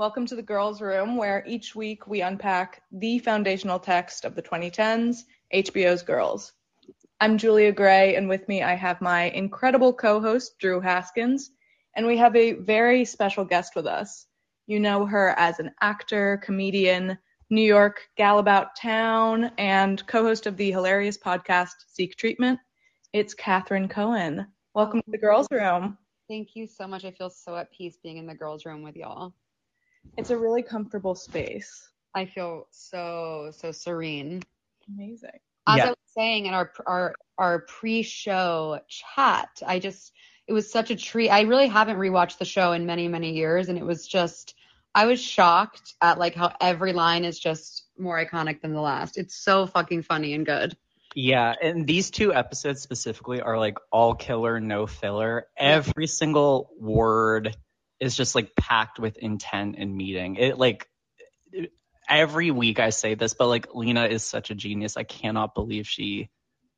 Welcome to the Girls Room, where each week we unpack the foundational text of the 2010s, HBO's Girls. I'm Julia Gray, and with me I have my incredible co-host, Drew Haskins, and we have a very special guest with us. You know her as an actor, comedian, New York gal about town, and co-host of the hilarious podcast Seek Treatment. It's Catherine Cohen. Welcome to the Girls Room. Thank you so much. I feel so at peace being in the girls' room with y'all. It's a really comfortable space. I feel so so serene. Amazing. As Yeah. I was saying in our our our pre-show chat, I just it was such a treat. I really haven't rewatched the show in many many years, and it was just I was shocked at like how every line is just more iconic than the last. It's so fucking funny and good. Yeah, and these two episodes specifically are like all killer, no filler. Every single word is just like packed with intent and meaning. It like every week I say this, but like Lena is such a genius. I cannot believe she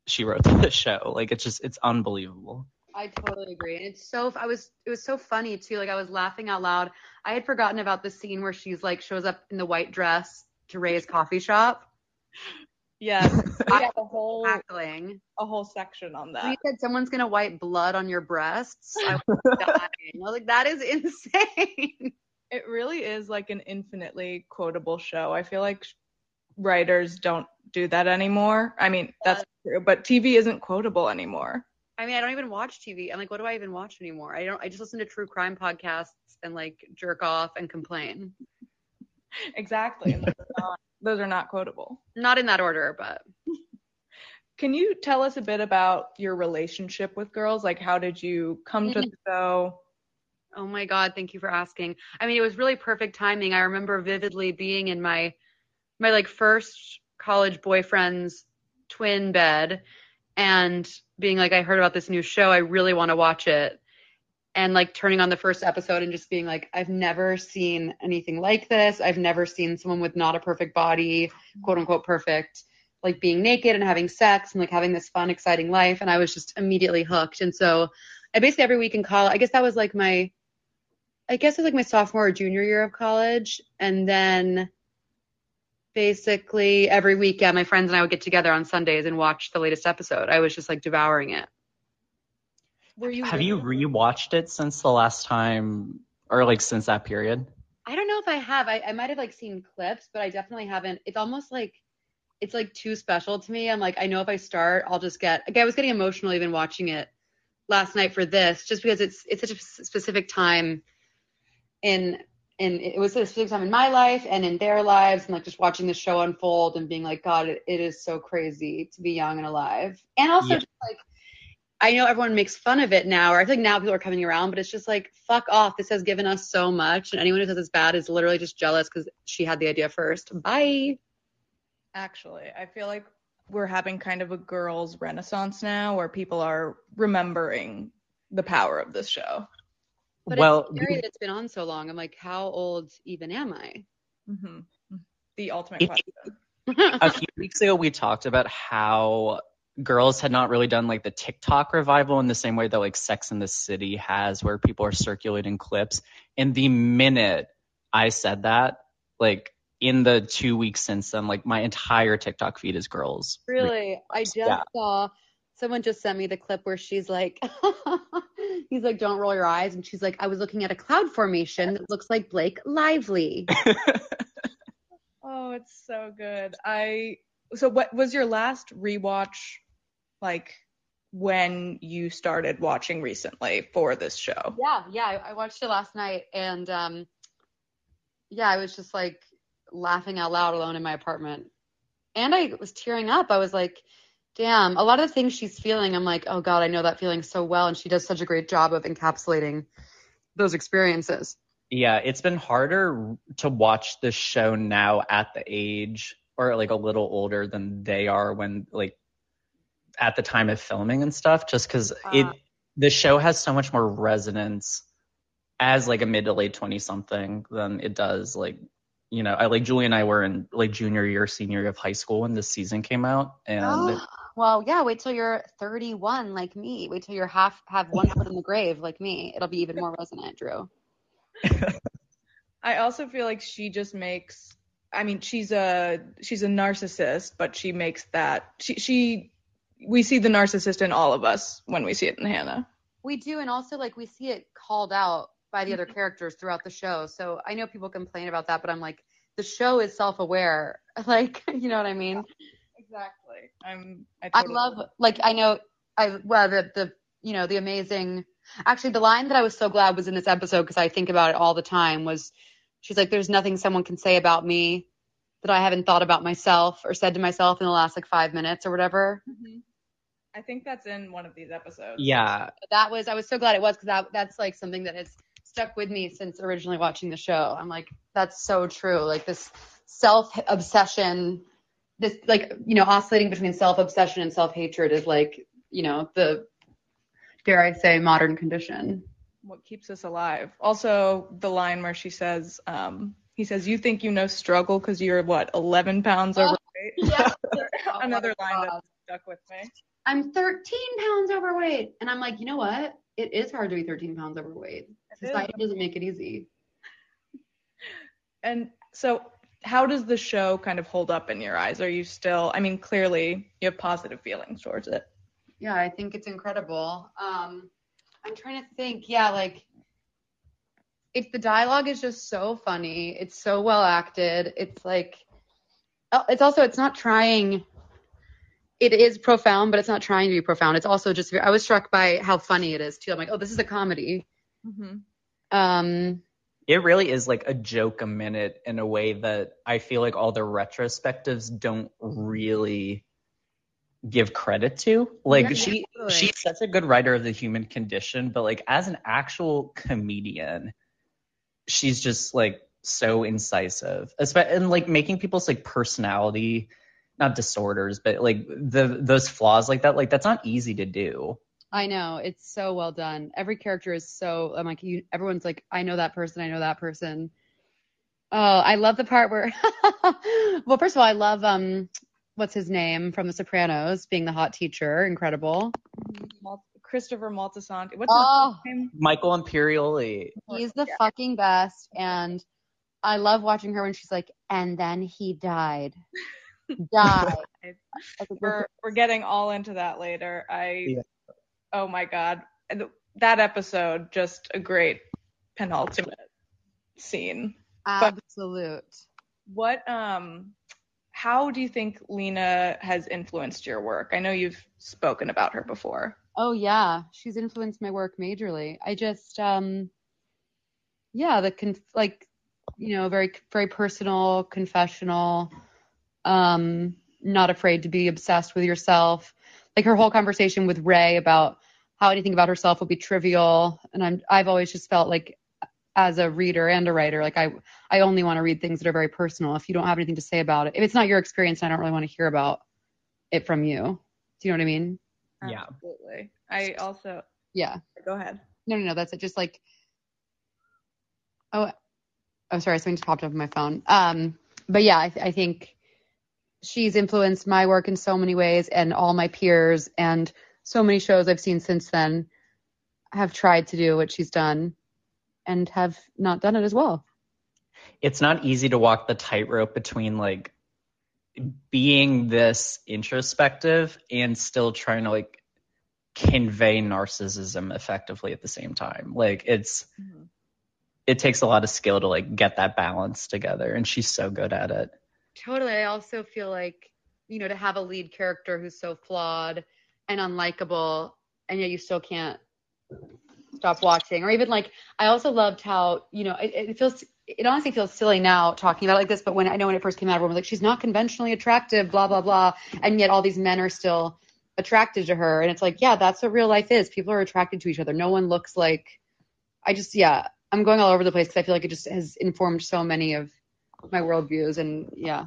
she wrote the show. Like it's just it's unbelievable. I totally agree. And it's so I was it was so funny too. Like I was laughing out loud. I had forgotten about the scene where she's like shows up in the white dress to Ray's coffee shop. Yes, we have a whole Cackling. a whole section on that. you said someone's gonna wipe blood on your breasts, I was dying. I was like, that is insane. It really is like an infinitely quotable show. I feel like writers don't do that anymore. I mean, that's true, but TV isn't quotable anymore. I mean, I don't even watch TV. I'm like, what do I even watch anymore? I don't I just listen to true crime podcasts and like jerk off and complain. Exactly. And those, are not, those are not quotable. Not in that order, but Can you tell us a bit about your relationship with girls? Like, how did you come to the show? Oh my God, thank you for asking. I mean, it was really perfect timing. I remember vividly being in my my like first college boyfriend's twin bed and being like, I heard about this new show. I really want to watch it. And like turning on the first episode and just being like, I've never seen anything like this. I've never seen someone with not a perfect body, quote unquote perfect, like being naked and having sex and like having this fun, exciting life. And I was just immediately hooked. And so I basically every week in college, I guess that was like my I guess it was like my sophomore or junior year of college. And then basically every week, yeah, my friends and I would get together on Sundays and watch the latest episode. I was just like devouring it. Were you Have you rewatched it since the last time or like since that period? I don't know if I have. I, I might have like seen clips, but I definitely haven't. It's almost like it's like too special to me. I'm like, I know if I start, I'll just get like I was getting emotional even watching it last night for this, just because it's it's such a specific time in in it was a specific time in my life and in their lives and like just watching the show unfold and being like, God, it, it is so crazy to be young and alive. And also Yeah. just like I know everyone makes fun of it now, or I think like now people are coming around, but it's just like, fuck off. This has given us so much. And anyone who says it's bad is literally just jealous because she had the idea first. Bye. Actually, I feel like we're having kind of a girls' renaissance now where people are remembering the power of this show. But well, it's scary that it's been on so long. I'm like, how old even am I? hmm The ultimate question. a few weeks ago we talked about how girls had not really done like the TikTok revival in the same way that like Sex in the City has, where people are circulating clips. And the minute I said that, like in the two weeks since then, like my entire TikTok feed is girls. Really? I just Yeah. saw someone just sent me the clip where she's like, he's like, don't roll your eyes. And she's like, I was looking at a cloud formation that looks like Blake Lively. Oh, it's so good. I so what was your last rewatch like when you started watching recently for this show? Yeah, yeah. I, I watched it last night and um yeah, I was just like laughing out loud alone in my apartment. And I was tearing up. I was like, damn, a lot of the things she's feeling, I'm like, oh God, I know that feeling so well. And she does such a great job of encapsulating those experiences. Yeah, it's been harder to watch this show now at the age or like a little older than they are when like at the time of filming and stuff just cuz it Ah. the show has so much more resonance as like a mid to late 20 something than it does like you know, I like Julie and I were in like junior year, senior year of high school when this season came out and Oh, well, yeah, wait till you're 31 like me. Wait till you're half have one foot in the grave like me. It'll be even more resonant, Drew. I also feel like she just makes I mean, she's a she's a narcissist, but she makes that she she we see the narcissist in all of us when we see it in Hannah. We do, and also like we see it called out by the other Mm-hmm. characters throughout the show. So I know people complain about that, but I'm like, the show is self-aware. Like, you know what I mean? Exactly. I'm I, I totally love like I know I well the the you know the amazing actually the line that I was so glad was in this episode because I think about it all the time was she's like there's nothing someone can say about me that I haven't thought about myself or said to myself in the last like five minutes or whatever. Mhm. I think that's in one of these episodes. Yeah, That was I was so glad it was because that that's like something that has stuck with me since originally watching the show. I'm like that's so true. Like this self obsession, this like you know oscillating between self obsession and self hatred is like you know the dare I say modern condition. What keeps us alive? Also, the line where she says, um, he says, "You think you know struggle because you're what 11 pounds Oh, overweight." Yeah. Another line that stuck with me. I'm 13 pounds overweight, and I'm like, you know what? It is hard to be 13 pounds overweight. It Society doesn't make it easy. And so, how does the show kind of hold up in your eyes? Are you still? I mean, clearly you have positive feelings towards it. Yeah, I think it's incredible. Um, I'm trying to think. Yeah, like if the dialogue is just so funny, it's so well acted. It's like oh, it's also it's not trying. It is profound, but it's not trying to be profound. It's also just. I was struck by how funny it is too. I'm like, oh, this is a comedy. Mm-hmm. Um, it really is like a joke a minute in a way that I feel like all the retrospectives don't really give credit to. Like Yeah, she totally. she's such a good writer of the human condition, but like as an actual comedian, she's just like so incisive. And like making people's like personality not disorders, but like the those flaws like that, like that's not easy to do. I know it's so well done. Every character is so. I'm like, you. Everyone's like, I know that person. I know that person. Oh, I love the part where. well, first of all, I love um, what's his name from The Sopranos, being the hot teacher. Incredible. Christopher Moltisanti. What's Oh, his name? Michael Imperioli. he's the Yeah. fucking best, and I love watching her when she's like, and then he died. died. I was like, We're we're getting all into that later. I Yeah. oh my god, that episode just a great penultimate scene. absolute. What um how do you think Lena has influenced your work? I know you've spoken about her before. Oh yeah, she's influenced my work majorly. I just um yeah, the conf- like you know, very very personal, confessional, um not afraid to be obsessed with yourself. Like her whole conversation with Ray about how anything about herself would be trivial and I'm I've always just felt like as a reader and a writer, like I I only want to read things that are very personal. If you don't have anything to say about it, if it's not your experience, I don't really want to hear about it from you. Do you know what I mean? Yeah. Absolutely. I also Yeah. go ahead. No, no, no. That's it. Just like, oh, oh, sorry, something just popped up on my phone. Um, but yeah, I, th- I think she's influenced my work in so many ways, and all my peers, and so many shows I've seen since then have tried to do what she's done, and have not done it as well. it's not easy to walk the tightrope between like being this introspective and still trying to like convey narcissism effectively at the same time. Like it's mm-hmm. it takes a lot of skill to like get that balance together and she's so good at it. Totally. I also feel like, you know, to have a lead character who's so flawed and unlikable, and yet you still can't stop watching. Or even like, I also loved how, you know, it, it feels, it honestly feels silly now talking about it like this, but when I know when it first came out, everyone was like, she's not conventionally attractive, blah, blah, blah. And yet all these men are still attracted to her. And it's like, yeah, that's what real life is. People are attracted to each other. No one looks like, I just, yeah, I'm going all over the place because I feel like it just has informed so many of my worldviews. And yeah.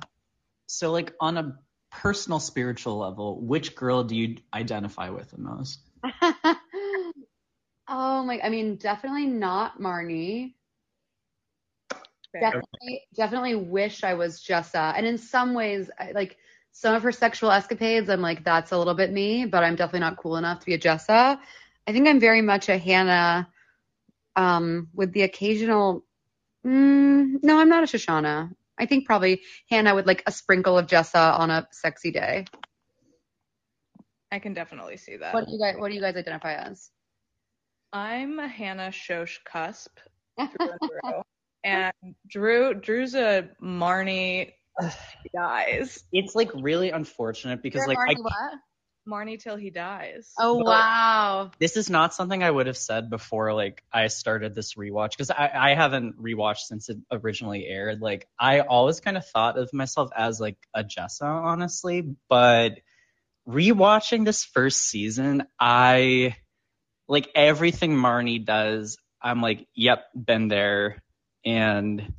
So like on a personal spiritual level, which girl do you identify with the most? oh my, I mean, definitely not Marnie. Fair. Definitely, definitely wish I was Jessa. And in some ways, I, like some of her sexual escapades, I'm like, that's a little bit me, but I'm definitely not cool enough to be a Jessa. I think I'm very much a Hannah, um, with the occasional Mm, no, I'm not a Shoshana. I think probably Hannah with like a sprinkle of Jessa on a sexy day. I can definitely see that. What do you guys What do you guys identify as? I'm a Hannah Shosh cusp through and through. And Drew Drew's a Marnie he dies. It's like really unfortunate because like I, what? Marnie till he dies. Oh But- wow. this is not something I would have said before like I started this rewatch because I, I haven't rewatched since it originally aired. Like I always kind of thought of myself as like a Jessa, honestly, but rewatching this first season, I like everything Marnie does. I'm like, yep, been there, and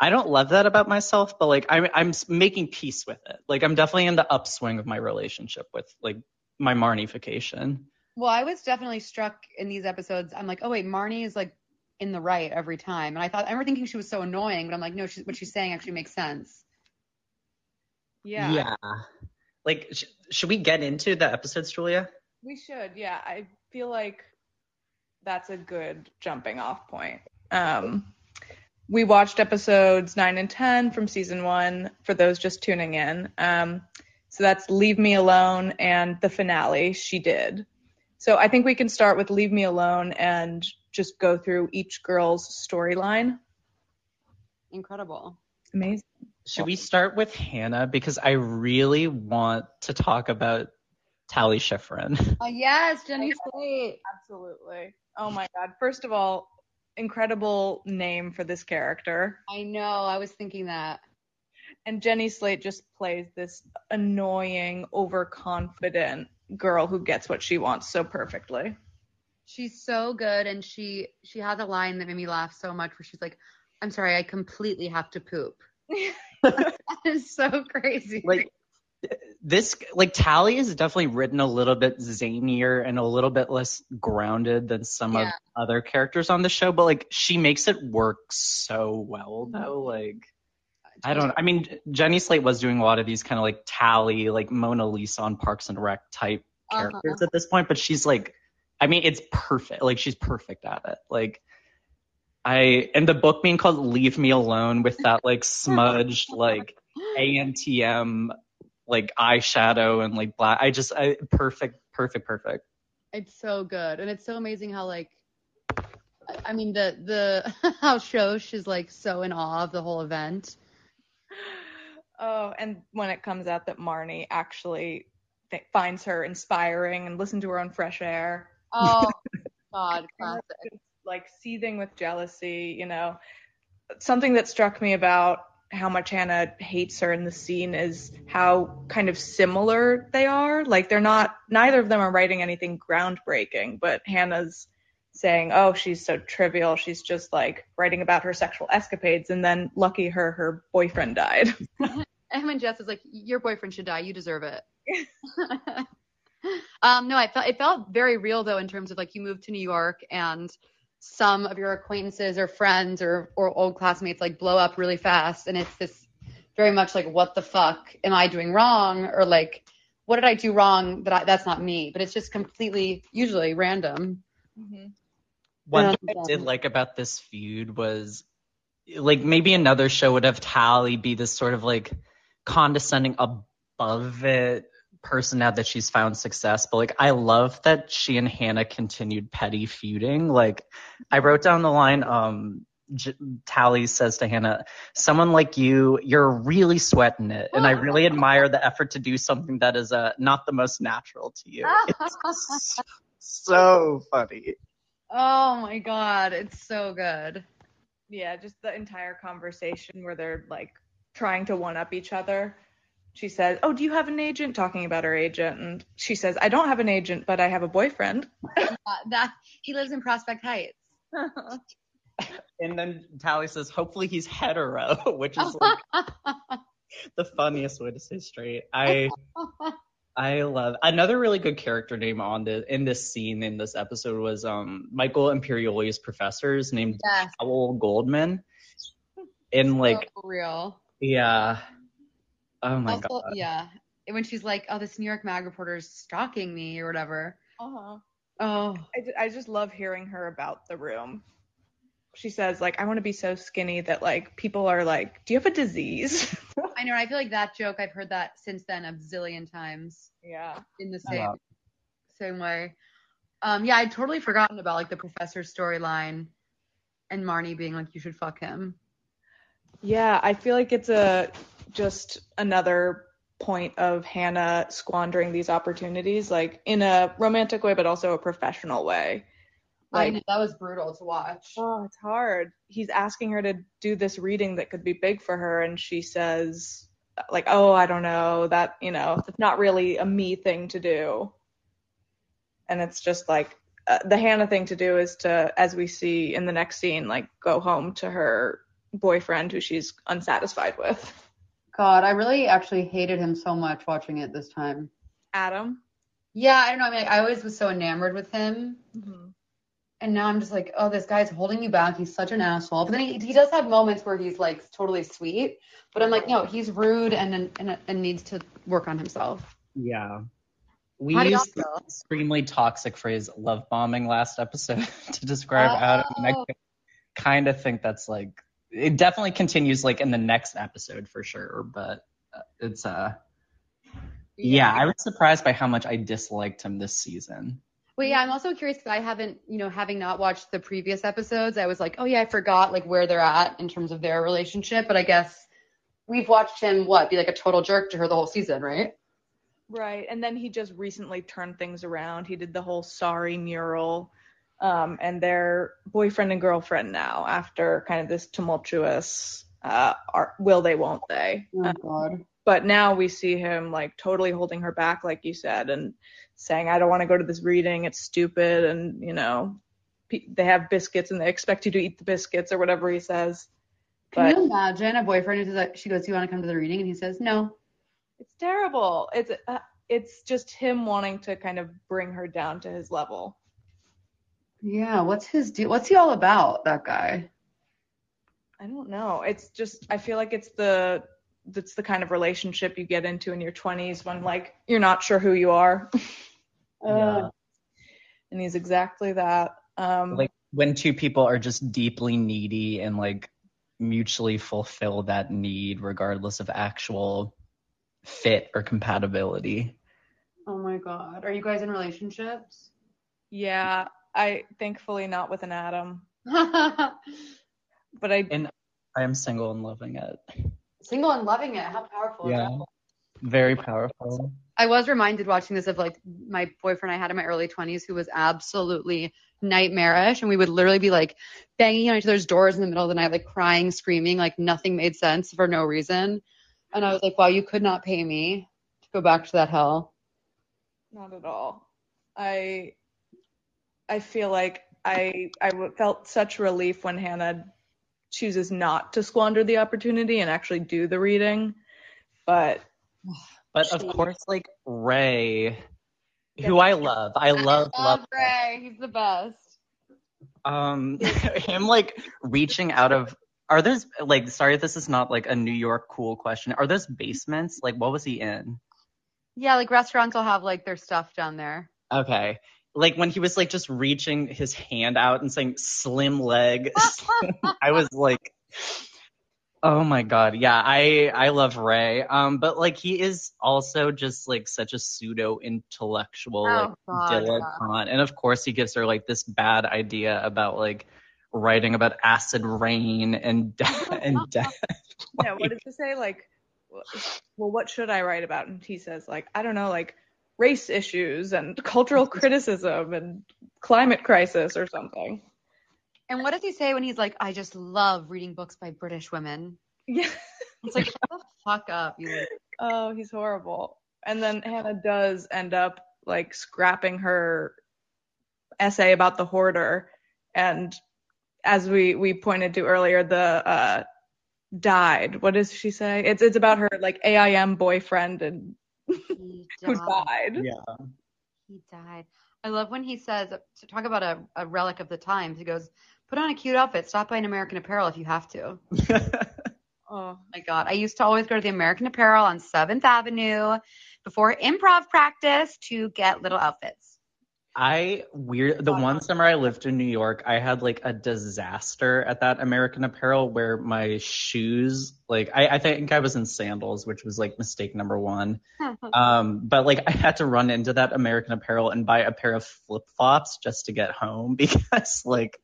I don't love that about myself, but like I'm I'm making peace with it. Like I'm definitely in the upswing of my relationship with like my Marnification. Well, I was definitely struck in these episodes. I'm like, oh wait, Marnie is like in the right every time, and I thought I remember thinking she was so annoying, but I'm like, no, she's, what she's saying actually makes sense. Yeah. Yeah. Like, sh- should we get into the episodes, Julia? We should. Yeah. I feel like that's a good jumping off point. Um, we watched episodes 9 and 10 from season 1 for those just tuning in. Um, so that's Leave Me Alone and the finale, She Did. So I think we can start with Leave Me Alone and just go through each girl's storyline. Incredible. Amazing. Should we start with Hannah because I really want to talk about Tally Schifrin. Uh, yes, Jenny Slate. Absolutely. Oh my God. First of all, incredible name for this character. I know. I was thinking that. And Jenny Slate just plays this annoying, overconfident girl who gets what she wants so perfectly. She's so good, and she she has a line that made me laugh so much, where she's like, "I'm sorry, I completely have to poop." that is so crazy. like this like Tally is definitely written a little bit zanier and a little bit less grounded than some of other characters on the show, but like she makes it work so well though. Like I don't I mean Jenny Slate was doing a lot of these kind of like Tally, like Mona Lisa on Parks and Rec type Uh-huh. characters at this point, but she's like I mean it's perfect. Like she's perfect at it. Like I and the book being called Leave Me Alone with that like smudged like ANTM like eyeshadow and like black. I just I perfect, perfect, perfect. It's so good, and it's so amazing how like, I- I mean the the how Shosh is like so in awe of the whole event. Oh, and when it comes out that Marnie actually th- finds her inspiring and listen to her on Fresh Air, Oh God, classic. like seething with jealousy, you know. Something that struck me about how much Hannah hates her in the scene is how kind of similar they are. Like they're not neither of them are writing anything groundbreaking, but Hannah's saying, "Oh, she's so trivial. She's just like writing about her sexual escapades." And then lucky her, her boyfriend died. And when Jess is like, "Your boyfriend should die. You deserve it." um, no, I felt it felt very real though in terms of like you moved to New York and some of your acquaintances or friends or or old classmates like blow up really fast, and it's this very much like, "What the fuck am I doing wrong?" or like, "What did I do wrong that I, that's not me?" But it's just completely usually random. Mm-hmm. One thing I did like about this feud was like maybe another show would have Tally be this sort of like condescending above it person now that she's found success. But like I love that she and Hannah continued petty feuding. Like I wrote down the line, um J- Tally says to Hannah, someone like you, you're really sweating it. And I really admire the effort to do something that is uh, not the most natural to you. It's so funny. Oh my god, it's so good. Yeah, just the entire conversation where they're like trying to one up each other. She says, Oh, do you have an agent? Talking about her agent. And she says, I don't have an agent, but I have a boyfriend. Uh, that he lives in Prospect Heights. And then Tally says, hopefully he's hetero, which is like the funniest way to say straight. I I love another really good character name on the in this scene in this episode was um Michael Imperioli's professors named yes, Powell Goldman. And like so real. yeah. Oh my also, god. yeah, when she's like, "Oh, this New York Mag reporter is stalking me" or whatever. Uh-huh. Oh, I, I just love hearing her about the room. she says like I want to be so skinny that like people are like, "Do you have a disease?" I know. I feel like that joke. I've heard that since then a zillion times yeah. in the same same way. Um, yeah, I'd totally forgotten about like the professor storyline and Marnie being like, "You should fuck him." Yeah, I feel like it's a just another point of Hannah squandering these opportunities, like in a romantic way, but also a professional way. I Like, know, that was brutal to watch. oh, it's hard. He's asking her to do this reading that could be big for her, and she says, like, oh, I don't know, that, you know, it's not really a me thing to do. And it's just like, uh, the Hannah thing to do is to, as we see in the next scene, like, go home to her boyfriend who she's unsatisfied with. God, I really actually hated him so much watching it this time. Adam. Yeah, I don't know. I mean, I always was so enamored with him. Mm-hmm. And now I'm just like, oh, this guy's holding you back. He's such an asshole. But then he, he does have moments where he's like totally sweet. But I'm like, no, he's rude and and, and needs to work on himself. Yeah. We How used the extremely toxic phrase love bombing last episode to describe oh. Adam. And I Oh. kind of think that's like, it definitely continues like in the next episode for sure. But uh, it's, uh, yeah, I was surprised by how much I disliked him this season. Well, yeah, I'm also curious because I haven't, you know, having not watched the previous episodes, I was like, oh yeah, I forgot like where they're at in terms of their relationship. But I guess we've watched him what be like a total jerk to her the whole season, right? Right. And then he just recently turned things around. He did the whole sorry mural. Um, and they're boyfriend and girlfriend now after kind of this tumultuous uh, are, will they, won't they? Oh God. but now we see him like totally holding her back, like you said, and saying, I don't want to go to this reading. It's stupid. And, you know, pe- they have biscuits and they expect you to eat the biscuits or whatever he says. Can But you imagine a boyfriend who's like, she goes, "Do you want to come to the reading?" And he says, "No." it's terrible. It's, uh, it's just him wanting to kind of bring her down to his level. Yeah, what's his deal? What's he all about? That guy. I don't know. It's just I feel like it's the that's the kind of relationship you get into in your 20s when like you're not sure who you are. Yeah. and he's exactly that. Um Like when two people are just deeply needy and like mutually fulfill that need regardless of actual fit or compatibility. Oh my God. Are you guys in relationships? yeah, I thankfully not with an Adam, but I And I am single and loving it. Single and loving it. How powerful. is Yeah. that? Very powerful. I was reminded watching this of like my boyfriend I had in my early 20s who was absolutely nightmarish and we would literally be like banging on each other's doors in the middle of the night like crying screaming like nothing made sense for no reason and I was like wow you could not pay me to go back to that hell not at all. I I feel like I I felt such relief when Hannah chooses not to squander the opportunity and actually do the reading. But But of course, like Ray, who I love, I love, love Ray he's the best um him like reaching out of are those like sorry if this is not like a New York cool question. Are those basements? Like what was he in? yeah like restaurants will have like their stuff down there Okay. Like when he was like just reaching his hand out and saying slim leg. I was like Oh my god. Yeah, I I love Ray. Um but like he is also just like such a pseudo intellectual like Oh, God, dilettante. And of course he gives her like this bad idea about like writing about acid rain and death and death. yeah, what does it say? Like, well, what should I write about? And he says, like, I don't know, like race issues and cultural criticism and climate crisis or something. and what does he say when he's like I just love reading books by British women Yeah. it's like shut the fuck up you Oh, he's horrible. And then Hannah does end up like scrapping her essay about the hoarder. And as we we pointed to earlier, the uh died. What does she say? It's it's about her like AIM boyfriend and who died. died. Yeah. He died. I love when he says, to talk about a, a relic of the times, he goes, put on a cute outfit, stop by an American Apparel if you have to. Oh Oh, my God. I used to always go to the American Apparel on 7th Avenue before improv practice to get little outfits. I weird the one summer I lived in New York, I had like a disaster at that American Apparel where my shoes, like I, I think I was in sandals, which was like mistake number one. um, but like I had to run into that American Apparel and buy a pair of flip flops just to get home because like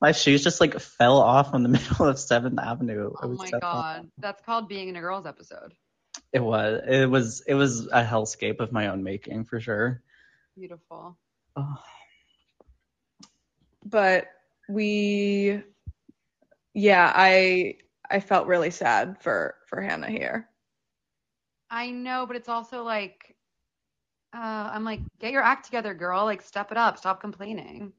my shoes just like fell off in the middle of Seventh Avenue. Oh my god, that's called being in a girls episode. It was it was it was a hellscape of my own making for sure. Beautiful. Oh. but we yeah i i felt really sad for for hannah here I know, but it's also like, uh, I'm like, get your act together, girl. Like, step it up. Stop complaining.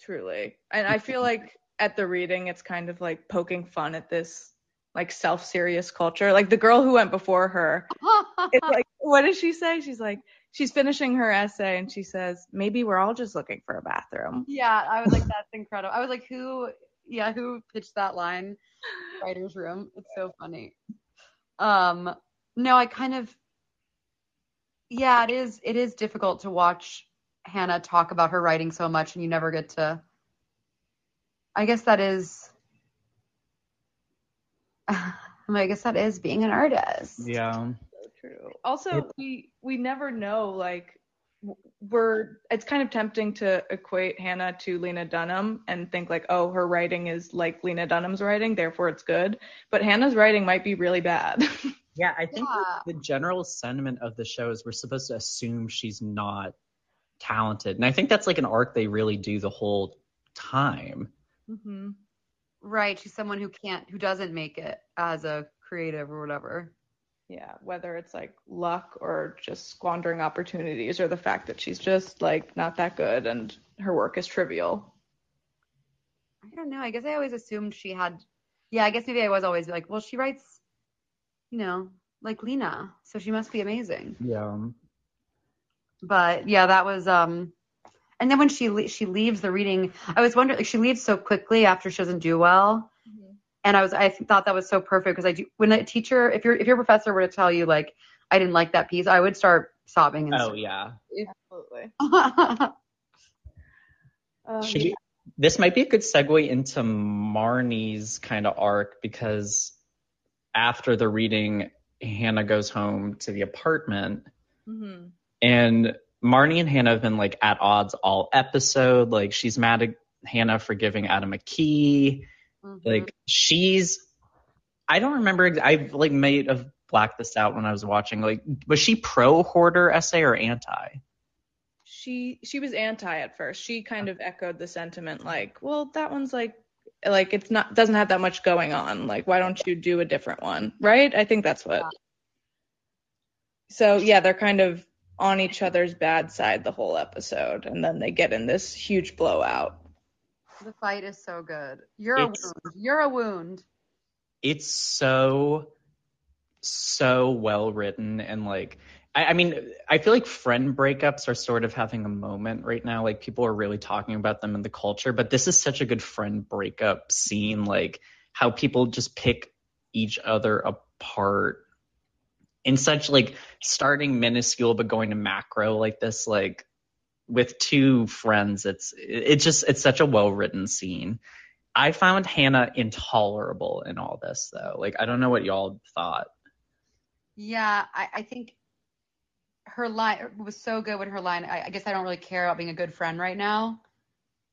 truly and i feel like at the reading it's kind of like poking fun at this like self-serious culture like the girl who went before her it's like what does she say she's like she's finishing her essay and she says maybe we're all just looking for a bathroom yeah, I was like, that's incredible. I was like, who? Yeah, who pitched that line? Writer's room. It's so funny. Um, no, I kind of, yeah, it is. It is difficult to watch Hannah talk about her writing so much, and you never get to. I guess that is. I guess that is being an artist. Yeah. So true also we we never know like we're it's kind of tempting to equate hannah to lena dunham and think like oh her writing is like lena dunham's writing therefore it's good but hannah's writing might be really bad Yeah, I think Yeah. the general sentiment of the show is we're supposed to assume she's not talented. And I think that's like an arc they really do the whole time. mm-hmm. Right. She's someone who can't, who doesn't make it as a creative or whatever. Yeah whether it's like luck or just squandering opportunities or the fact that she's just like not that good and her work is trivial I don't know. I guess I always assumed she had. Yeah, I guess maybe I was always like, well, she writes, you know, like Lena, so she must be amazing. Yeah. But yeah, that was um. And then when she le- she leaves the reading, I was wondering, like, she leaves so quickly after she doesn't do well, and I was I thought that was so perfect because I do when a teacher, if your if your professor were to tell you like I didn't like that piece, I would start sobbing. And Oh yeah. absolutely stuff. um, She, this might be a good segue into Marnie's kind of arc because after the reading, Hannah goes home to the apartment mhm. and Marnie and Hannah have been like at odds all episode. Like she's mad at Hannah for giving Adam a key. Mhm. Like she's, I don't remember. I like may have blacked this out when I was watching. Like, was she pro hoarder essay or anti? she she was anti at first. She kind of echoed the sentiment like, well, that one's like like it's not doesn't have that much going on. Like why don't you do a different one? Right? I think that's what. So yeah, they're kind of on each other's bad side the whole episode and then they get in this huge blowout. The fight is so good. You're It's- a wound. You're a wound. It's so, so well written and like. I, I mean, I feel like friend breakups are sort of having a moment right now. Like people are really talking about them in the culture, but this is such a good friend breakup scene. Like how people just pick each other apart in such like starting minuscule but going to macro like this. Like with two friends, it's it's just it's such a well written scene. I found Hannah intolerable in all this though. Like I don't know what y'all thought. Yeah, I, I think her line was so good with her line. I, I guess I don't really care about being a good friend right now.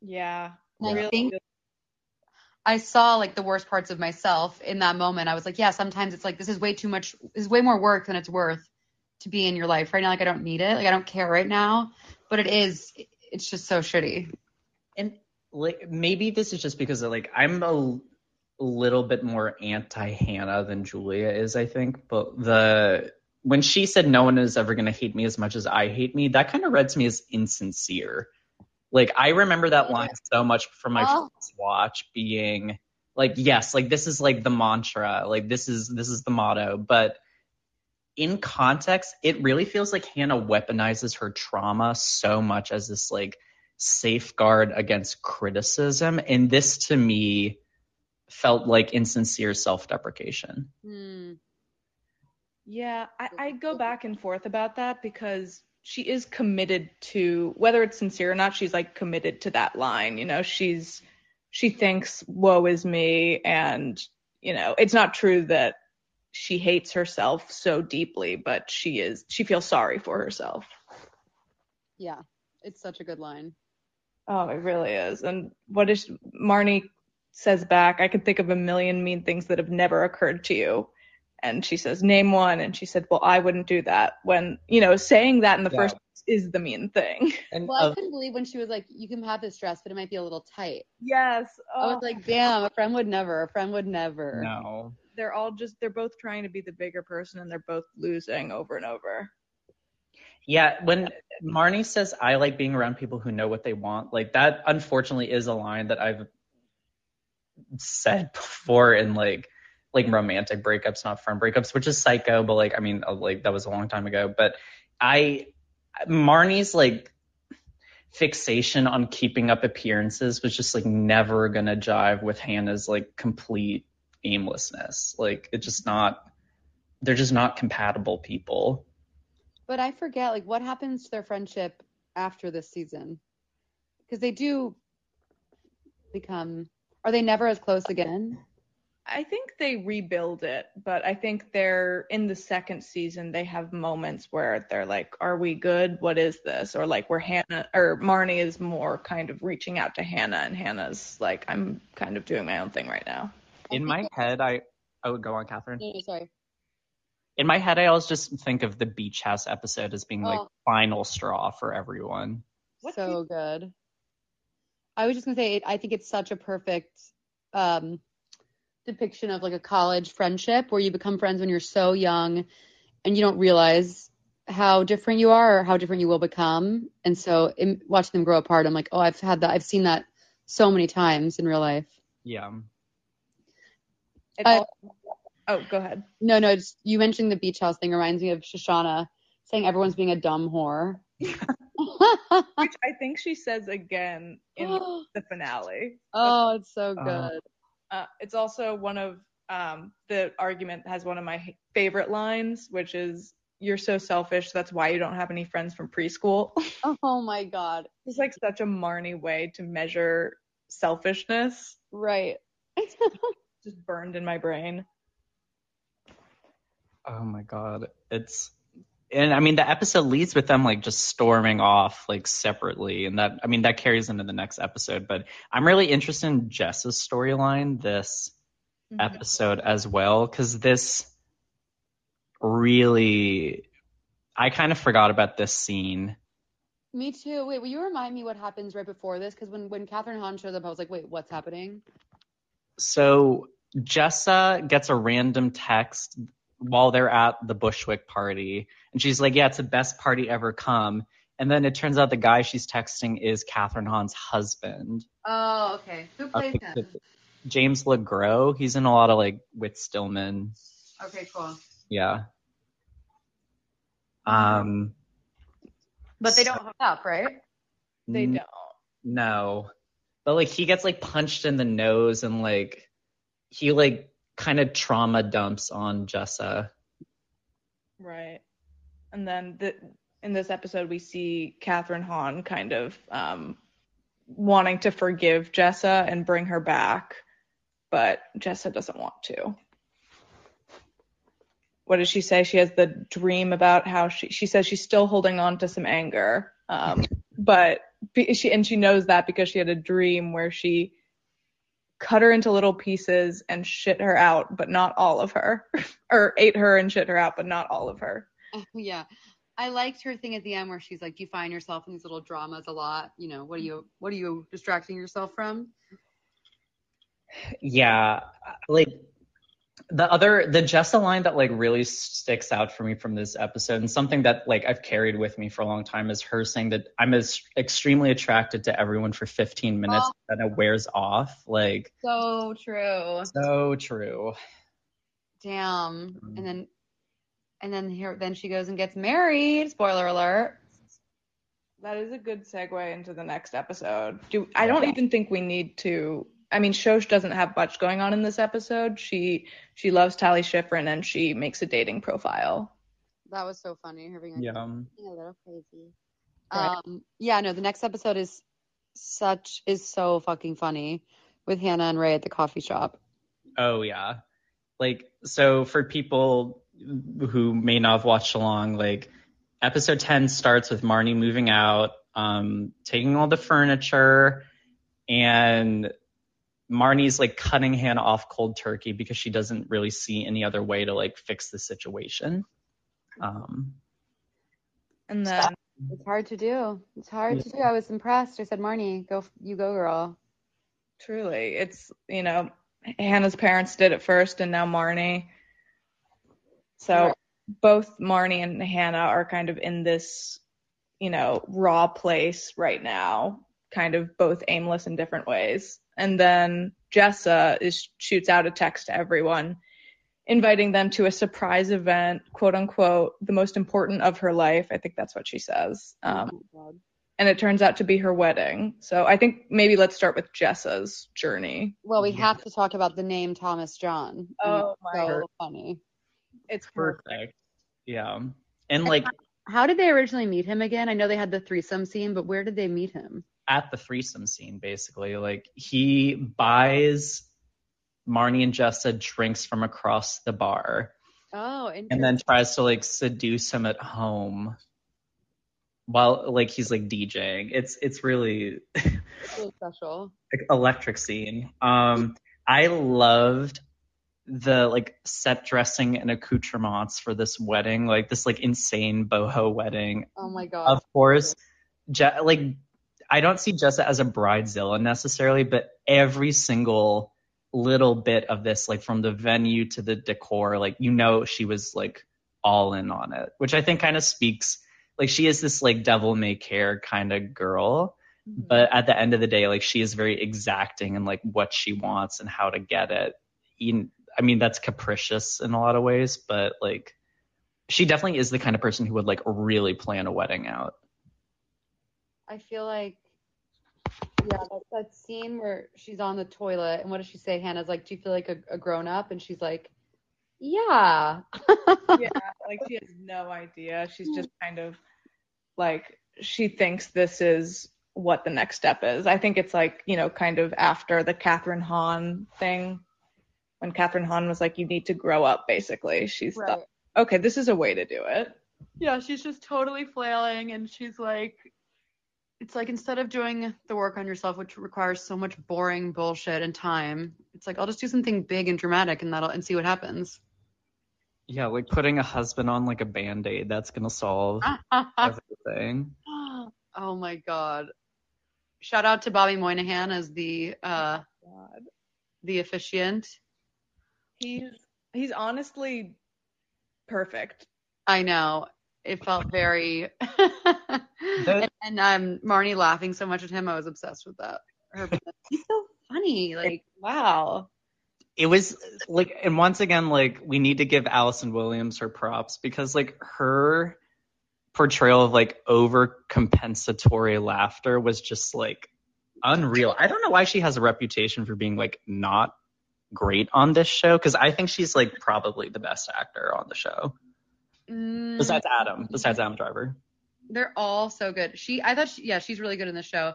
Yeah. And I Really think good. I saw like the worst parts of myself in that moment. I was like, yeah, sometimes it's like this is way too much, this is way more work than it's worth to be in your life right now. Like I don't need it. Like I don't care right now. But it is, it's just so shitty. And like maybe this is just because of, like I'm a little bit more anti Hannah than Julia is, I think. But the when she said no one is ever gonna hate me as much as I hate me, that kind of read to me as insincere. Like I remember that line so much from my Oh. first watch being like, yes, like this is like the mantra, like this is this is the motto, but in context, it really feels like Hannah weaponizes her trauma so much as this like safeguard against criticism. And this to me felt like insincere self deprecation. Hmm. Yeah, I, I go back and forth about that because she is committed to whether it's sincere or not, she's like committed to that line. You know, she's she thinks woe is me and you know, it's not true that she hates herself so deeply, but she is she feels sorry for herself. Yeah. It's such a good line. Oh, it really is. And what is Marnie says back, I can think of a million mean things that have never occurred to you. And she says, name one. And she said, well, I wouldn't do that. When, you know, saying that in the Yeah. first place is the mean thing. And Well, I uh, couldn't believe when she was like, you can have this dress, but it might be a little tight. Yes. I was like, damn, a friend would never. A friend would never. no. They're all just, they're both trying to be the bigger person and they're both losing over and over. Yeah, when Marnie says I like being around people who know what they want, like that unfortunately is a line that I've said before in like like romantic breakups, not friend breakups, which is psycho, but like I mean uh, like that was a long time ago. But I Marnie's like fixation on keeping up appearances was just like never gonna jive with Hannah's like complete aimlessness. Like it's just not they're just not compatible people. But I forget, like, what happens to their friendship after this season? Because they do become. Are they never as close again? I think they rebuild it, but I think they're in the second season. They have moments where they're like, "Are we good? What is this?" Or like where Hannah or Marnie is more kind of reaching out to Hannah, and Hannah's like, "I'm kind of doing my own thing right now." In my head, I I would go on, Catherine. No, no, sorry. In my head, I always just think of the beach house episode as being like Oh. final straw for everyone. What so good. I was just gonna say, I think it's such a perfect um, depiction of like a college friendship where you become friends when you're so young and you don't realize how different you are or how different you will become. And so, in watching them grow apart, I'm like, oh, I've had that. I've seen that so many times in real life. Yeah. It I- all- oh, go ahead. No, no, just you mentioning the beach house thing reminds me of Shoshana saying everyone's being a dumb whore. Which I think she says again in the finale. oh, it's so Uh, good. Uh, it's also one of um, the argument has one of my favorite lines, which is, "You're so selfish. That's why you don't have any friends from preschool." oh my god. it's like such a Marnie way to measure selfishness. Right. Just burned in my brain. Oh my god. It's and I mean the episode leads with them like just storming off like separately and that I mean that carries into the next episode, but I'm really interested in Jess's storyline this mm-hmm. episode as well cuz this really I kind of forgot about this scene. Me too. Wait, will you remind me what happens right before this? Because when when Kathryn Hahn shows up, I was like, wait, what's happening? So Jessa gets a random text while they're at the Bushwick party, and she's like, "Yeah, it's the best party ever come." And then it turns out the guy she's texting is Kathryn Hahn's husband, Oh, okay. Who plays him? James LeGros. He's in a lot of like Whit Stillman. Okay, cool. Yeah. Um. But they don't hook up, right? They n- don't. No. But like he gets like punched in the nose and like he like kind of trauma dumps on Jessa. Right. And then the, in this episode, we see Kathryn Hahn kind of um, wanting to forgive Jessa and bring her back, but Jessa doesn't want to. What does she say? She has the dream about how she she says she's still holding on to some anger, um, but she and she knows that because she had a dream where she cut her into little pieces and shit her out, but not all of her, or ate her and shit her out, but not all of her. yeah. I liked her thing at the end where she's like, Do "You find yourself in these little dramas a lot. You know, what are you what are you distracting yourself from?" Yeah, like the other the Jessa line that like really sticks out for me from this episode and something that like I've carried with me for a long time is her saying that I'm as extremely attracted to everyone for 15 minutes Oh. then it wears off. Like So true. so true. Damn. Mm. And then and then here then she goes and gets married. Spoiler alert. That is a good segue into the next episode. Do I don't Yeah. even think we need to. I mean, Shosh doesn't have much going on in this episode. She she loves Tally Schifrin and she makes a dating profile. That was so funny. Her being like, Yeah. "I'm a little crazy. Right. Um, yeah, no, the next episode is such is so fucking funny with Hannah and Ray at the coffee shop. Oh yeah. Like so for people who may not have watched along, like episode 10 starts with Marnie moving out, um, taking all the furniture, and Marnie's like cutting Hannah off cold turkey because she doesn't really see any other way to like fix the situation. Um, And then It's hard to do. It's hard to do. I was impressed. I said, Marnie, go, you go, girl. truly, it's, you know, Hannah's parents did it first and now Marnie. So Right. both Marnie and Hannah are kind of in this, you know, raw place right now, kind of both aimless in different ways. And then Jessa is shoots out a text to everyone, inviting them to a surprise event, quote unquote, the most important of her life. I think that's what she says. Um, and it turns out to be her wedding. So I think maybe let's start with Jessa's journey. Well, we Yeah. have to talk about the name Thomas John. Oh, my so God. funny. It's perfect. Yeah. And like How did they originally meet him again? I know they had the threesome scene, but where did they meet him? At the threesome scene, basically. Like he buys Marnie and Jessa drinks from across the bar Oh, and then tries to like seduce him at home while like he's like DJing. It's it's really really special. electric scene. Um I loved the like set dressing and accoutrements for this wedding, like this like insane boho wedding. Oh my god. Of course, Je- like I don't see Jessa as a bridezilla necessarily, but every single little bit of this, like from the venue to the decor, like you know she was like all in on it, which I think kind of speaks like she is this like devil may care kind of girl, mm-hmm. but at the end of the day, like she is very exacting in like what she wants and how to get it. Even, I mean, that's capricious in a lot of ways, but like she definitely is the kind of person who would like really plan a wedding out. I feel like, yeah, that, that scene where she's on the toilet and what does she say? Hannah's like, "Do you feel like a, a grown up?" And she's like, "Yeah." yeah, like she has no idea. She's just kind of like she thinks this is what the next step is. I think it's like, you know, kind of after the Kathryn Hahn thing. When Kathryn Hahn was like, you need to grow up, basically. She's thought, okay, this is a way to do it. Yeah, she's just totally flailing and she's like it's like instead of doing the work on yourself which requires so much boring bullshit and time, it's like I'll just do something big and dramatic and that'll and see what happens. Yeah, like putting a husband on like a band aid, that's gonna solve everything. oh my god. Shout out to Bobby Moynihan as the uh God. the officiant. He's he's honestly perfect. I know. It felt very and, and um Marnie laughing so much at him, I was obsessed with that. Her he's so funny. Like, wow. it was like and once again like we need to give Allison Williams her props because like her portrayal of like over compensatory laughter was just like unreal. I don't know why she has a reputation for being like not great on this show because I think she's like probably the best actor on the show Mm, besides Adam, besides Adam Driver. they're all so good. She I thought she, yeah, she's really good in the show.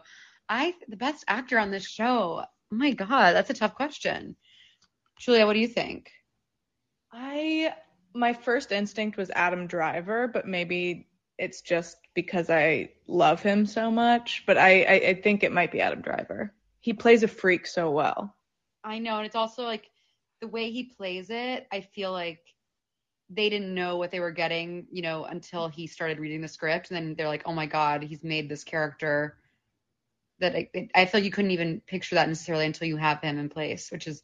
I the best actor on this show. Oh my god, that's a tough question. Julia, what do you think? I my first instinct was Adam Driver, but maybe it's just because I love him so much. But I, I, I think it might be Adam Driver. He plays a freak so well. I know, and it's also like the way he plays it, I feel like they didn't know what they were getting, you know, until he started reading the script. And then they're like, oh my God, he's made this character that I, I feel like you couldn't even picture that necessarily until you have him in place, which is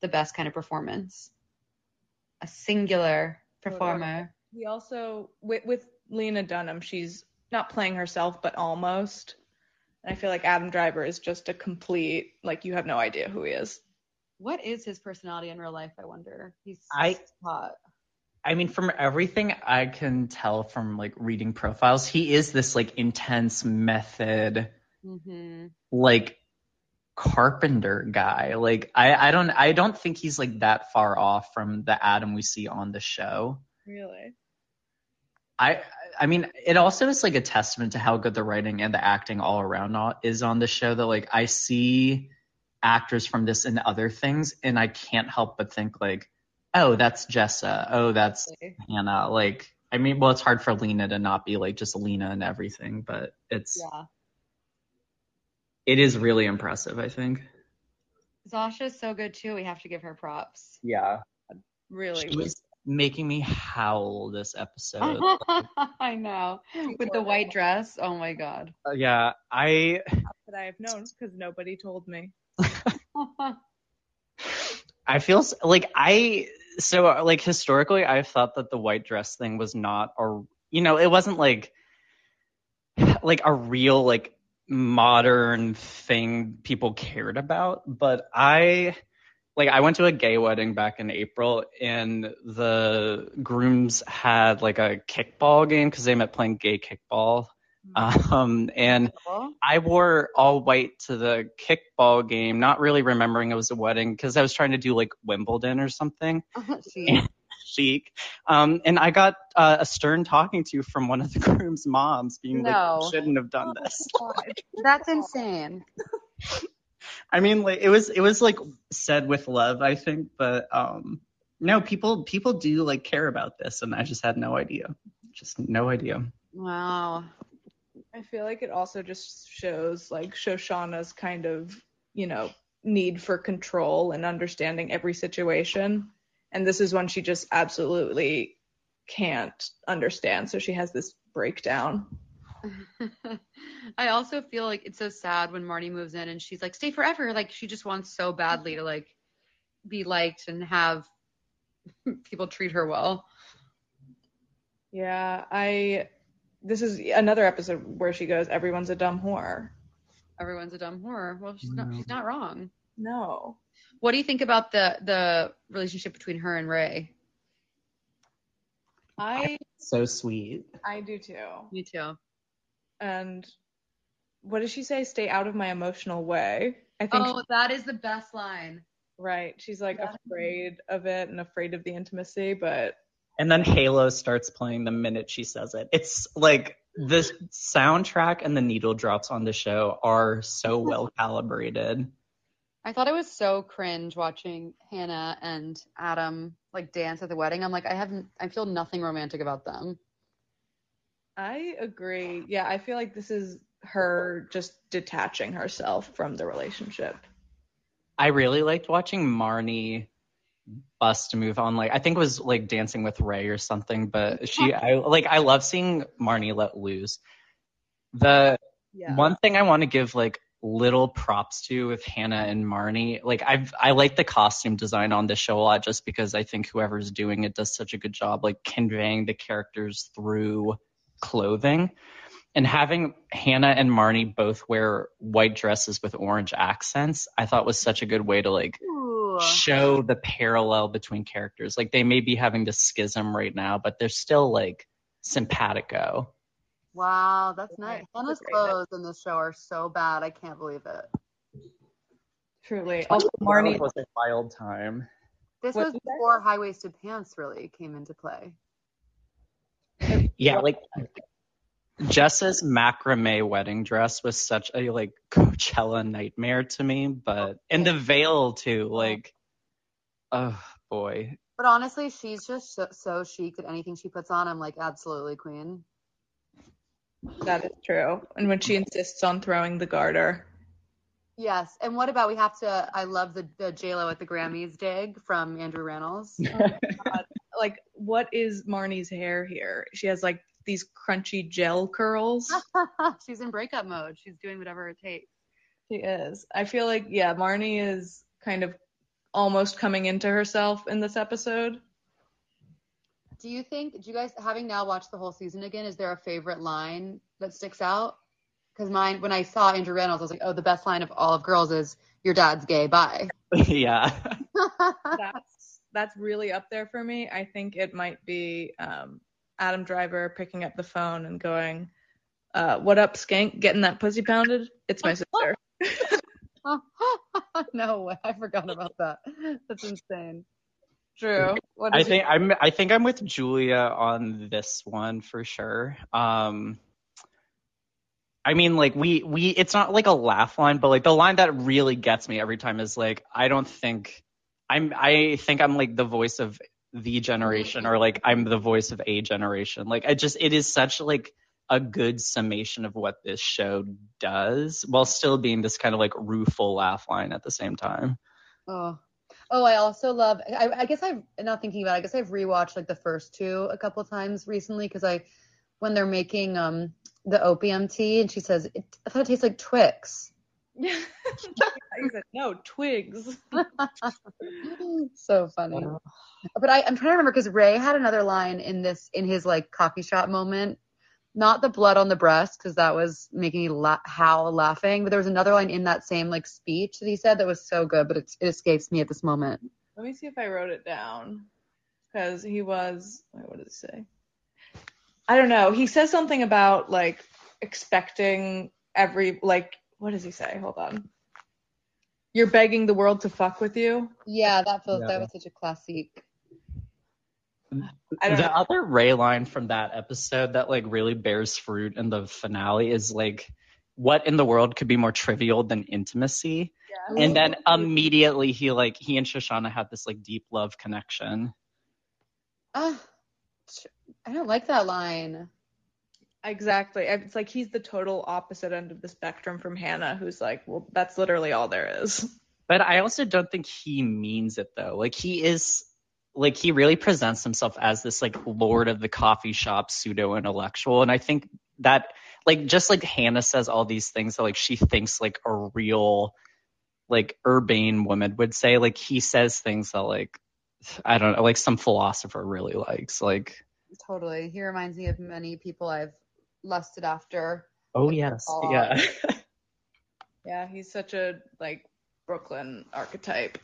the best kind of performance. A singular performer. He also with with Lena Dunham, she's not playing herself, but almost. And I feel like Adam Driver is just a complete like you have no idea who he is. What is his personality in real life? I wonder. He's I- hot. I mean, from everything I can tell from like reading profiles, he is this like intense method, hmm like carpenter guy. Like I, I don't I don't think he's like that far off from the Adam we see on the show. Really? I I mean, it also is like a testament to how good the writing and the acting all around is on the show. That like I see actors from this and other things, and I can't help but think like, oh, that's Jessa. Oh, that's Hannah. Like, I mean, well, it's hard for Lena to not be like just Lena and everything, but it's Yeah. it is really impressive. I think. Zosia's so good too. We have to give her props. Yeah, Really. she was making me howl this episode. I know. With the white dress. Oh my god. Uh, yeah, I Could I have known? Because nobody told me. I feel like I so uh, like historically I thought that the white dress thing was not a you know it wasn't like like a real like modern thing people cared about. But I like I went to a gay wedding back in April and the grooms had like a kickball game because they met playing gay kickball um and I wore all white to the kickball game, not really remembering it was a wedding because I was trying to do like Wimbledon or something See? chic. Um, and I got uh, a stern talking to from one of the groom's moms, being like, No. "You shouldn't have done this." That's insane. I mean, like it was it was like said with love, I think, but um, no, people people do like care about this, and I just had no idea, just no idea. Wow. I feel like it also just shows like Shoshana's kind of, you know, need for control and understanding every situation. And this is one she just absolutely can't understand. So she has this breakdown. I also feel like it's so sad when Marty moves in and she's like, stay forever. Like she just wants so badly to like be liked and have people treat her well. Yeah, I this is another episode where she goes, Everyone's a dumb whore. Everyone's a dumb whore. Well, she's not she's not wrong. No. What do you think about the the relationship between her and Ray? I So sweet. I do too. Me too. And what does she say? Stay out of my emotional way. I think Oh, that is the best line. right. She's like Yeah. afraid of it and afraid of the intimacy, but And then Halo starts playing the minute she says it. It's like the soundtrack and the needle drops on the show are so well calibrated. I thought it was so cringe watching Hannah and Adam like dance at the wedding. I'm like, I haven't, I feel nothing romantic about them. I agree. Yeah, I feel like this is her just detaching herself from the relationship. I really liked watching Marnie bust to move on like I think it was like Dancing with Ray or something, but she I like I love seeing Marnie let loose. The Yeah. one thing I want to give like little props to with Hannah and Marnie, like I've I like the costume design on this show a lot just because I think whoever's doing it does such a good job like conveying the characters through clothing. And having Hannah and Marnie both wear white dresses with orange accents, I thought was such a good way to like show the parallel between characters. Like they may be having this schism right now, but they're still like simpatico. Wow, that's nice. nice. Hannah's Hannah's clothes clothes in this show are so bad. I can't believe it. Truly. Also, oh, Marnie. was a wild time. This What was did you say? before high waisted pants really came into play. Yeah, like Jessa's macrame wedding dress was such a like Coachella nightmare to me, but oh, and the veil too, like oh boy. But honestly, she's just so, so chic that anything she puts on, I'm like, absolutely queen. That is true. And when she insists on throwing the garter. Yes. And what about we have to? I love the the J Lo at the Grammys dig from Andrew Rannells. Like, what is Marnie's hair here? She has like these crunchy gel curls. She's in breakup mode. She's doing whatever it takes. She is. I feel like, yeah, Marnie is kind of almost coming into herself in this episode. Do you think? Do you guys having now watched the whole season again? Is there a favorite line that sticks out? Because mine, when I saw Andrew Rannells, I was like, oh, the best line of all of Girls is "Your dad's gay." Bye. yeah. That's that's really up there for me. I think it might be um, Adam Driver picking up the phone and going, uh, "What up, skank? Getting that pussy pounded? It's my sister." no way. I forgot about that. That's insane. True. what I is think I'm I think I'm with Julia on this one for sure. Um I mean like we we it's not like a laugh line, but like the line that really gets me every time is like I don't think I'm I think I'm like the voice of the generation or like I'm the voice of a generation. Like I just it is such like a good summation of what this show does while still being this kind of like rueful laugh line at the same time. Oh, oh, I also love. I, I guess I've not thinking about. It, I guess I've rewatched like the first two a couple times recently because I, when they're making um the opium tea and she says I thought it tastes like Twix. Yeah. Said, no, twigs. so funny. But I, I'm trying to remember because Ray had another line in this in his like coffee shop moment. Not the blood on the breast because that was making me la- howl laughing. But there was another line in that same like speech that he said that was so good, but it, it escapes me at this moment. Let me see if I wrote it down. Because he was, wait, what did he say? I don't know. He says something about like expecting every, like, what does he say? Hold on. You're begging the world to fuck with you. Yeah, that feels Yeah. that was such a classic. I don't the know. other Ray line from that episode that like really bears fruit in the finale is like, what in the world could be more trivial than intimacy? Yeah. And then immediately he like he and Shoshana had this like deep love connection. Ah, I don't like that line. Exactly. It's like he's the total opposite end of the spectrum from Hannah, who's like, well, that's literally all there is. But I also don't think he means it though. Like he is like he really presents himself as this like lord of the coffee shop pseudo intellectual and I think that like just like Hannah says all these things that like she thinks like a real like urbane woman would say like he says things that like I don't know like some philosopher really likes like Totally. He reminds me of many people I've lusted after. oh yes yeah Yeah, he's such a like Brooklyn archetype.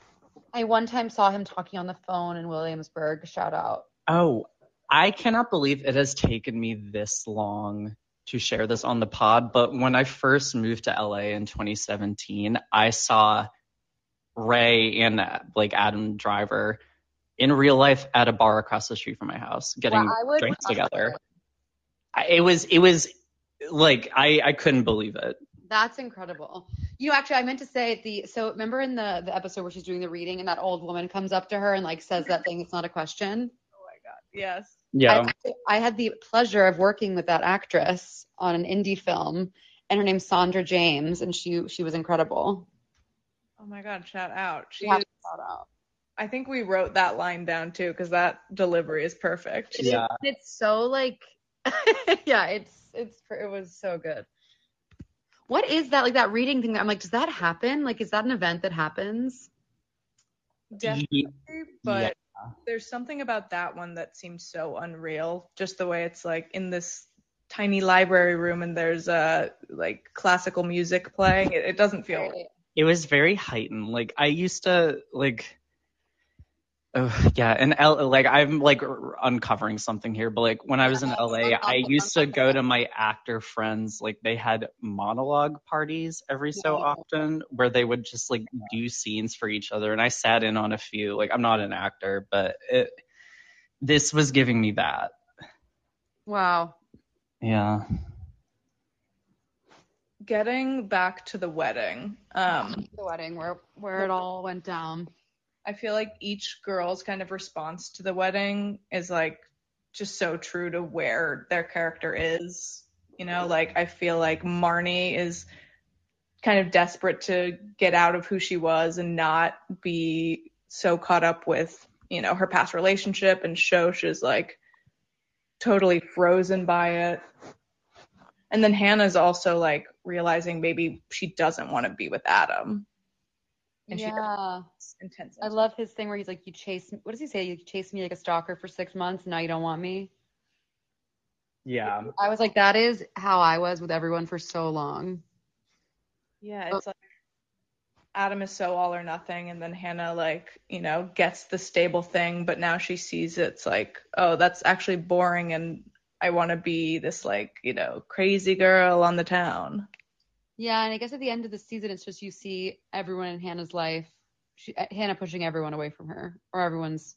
I one time saw him talking on the phone in Williamsburg. Shout out. Oh, I cannot believe it has taken me this long to share this on the pod, but when I first moved to LA in 2017, I saw Ray and uh, like Adam Driver in real life at a bar across the street from my house getting Wow, I would drinks trust together. It. Was it was like I I couldn't believe it. That's incredible. You know, actually, I meant to say the. So remember in the the episode where she's doing the reading and that old woman comes up to her and like says that thing. It's not a question. Oh my god. Yes. Yeah. I, I had the pleasure of working with that actress on an indie film, and her name's Sandra James, and she she was incredible. Oh my god, shout out. She You have is, shout out. I think we wrote that line down too because that delivery is perfect. It is- Yeah. it's so like, yeah, it's it's it was so good. What is that like that reading thing? I'm like, does that happen? Like, is that an event that happens? Definitely, but Yeah. there's something about that one that seems so unreal. Just the way it's like in this tiny library room and there's uh like classical music playing. It, it doesn't feel it was very heightened. Like I used to like, oh yeah, and L like I'm like r- uncovering something here, but like when I was in LA, I used to go to my actor friends. Like they had monologue parties every so often where they would just like do scenes for each other, and I sat in on a few. Like I'm not an actor, but it this was giving me that. Wow. Yeah. getting back to the wedding. Um The wedding where where it all went down. I feel like each girl's kind of response to the wedding is like just so true to where their character is. You know, like I feel like Marnie is kind of desperate to get out of who she was and not be so caught up with, you know, her past relationship and Shosh is like totally frozen by it. And then Hannah's also like realizing maybe she doesn't want to be with Adam. And she yeah. Intense. I love his thing where he's like, you chase, me what does he say? You chased me like a stalker for six months. And now you don't want me. Yeah. I was like, that is how I was with everyone for so long. Yeah, Oh. it's like Adam is so all or nothing, and then Hannah like you know gets the stable thing, but now she sees it's like oh that's actually boring, and I want to be this like you know crazy girl on the town. Yeah. And I guess at the end of the season, it's just you see everyone in Hannah's life, she, uh, Hannah pushing everyone away from her or everyone's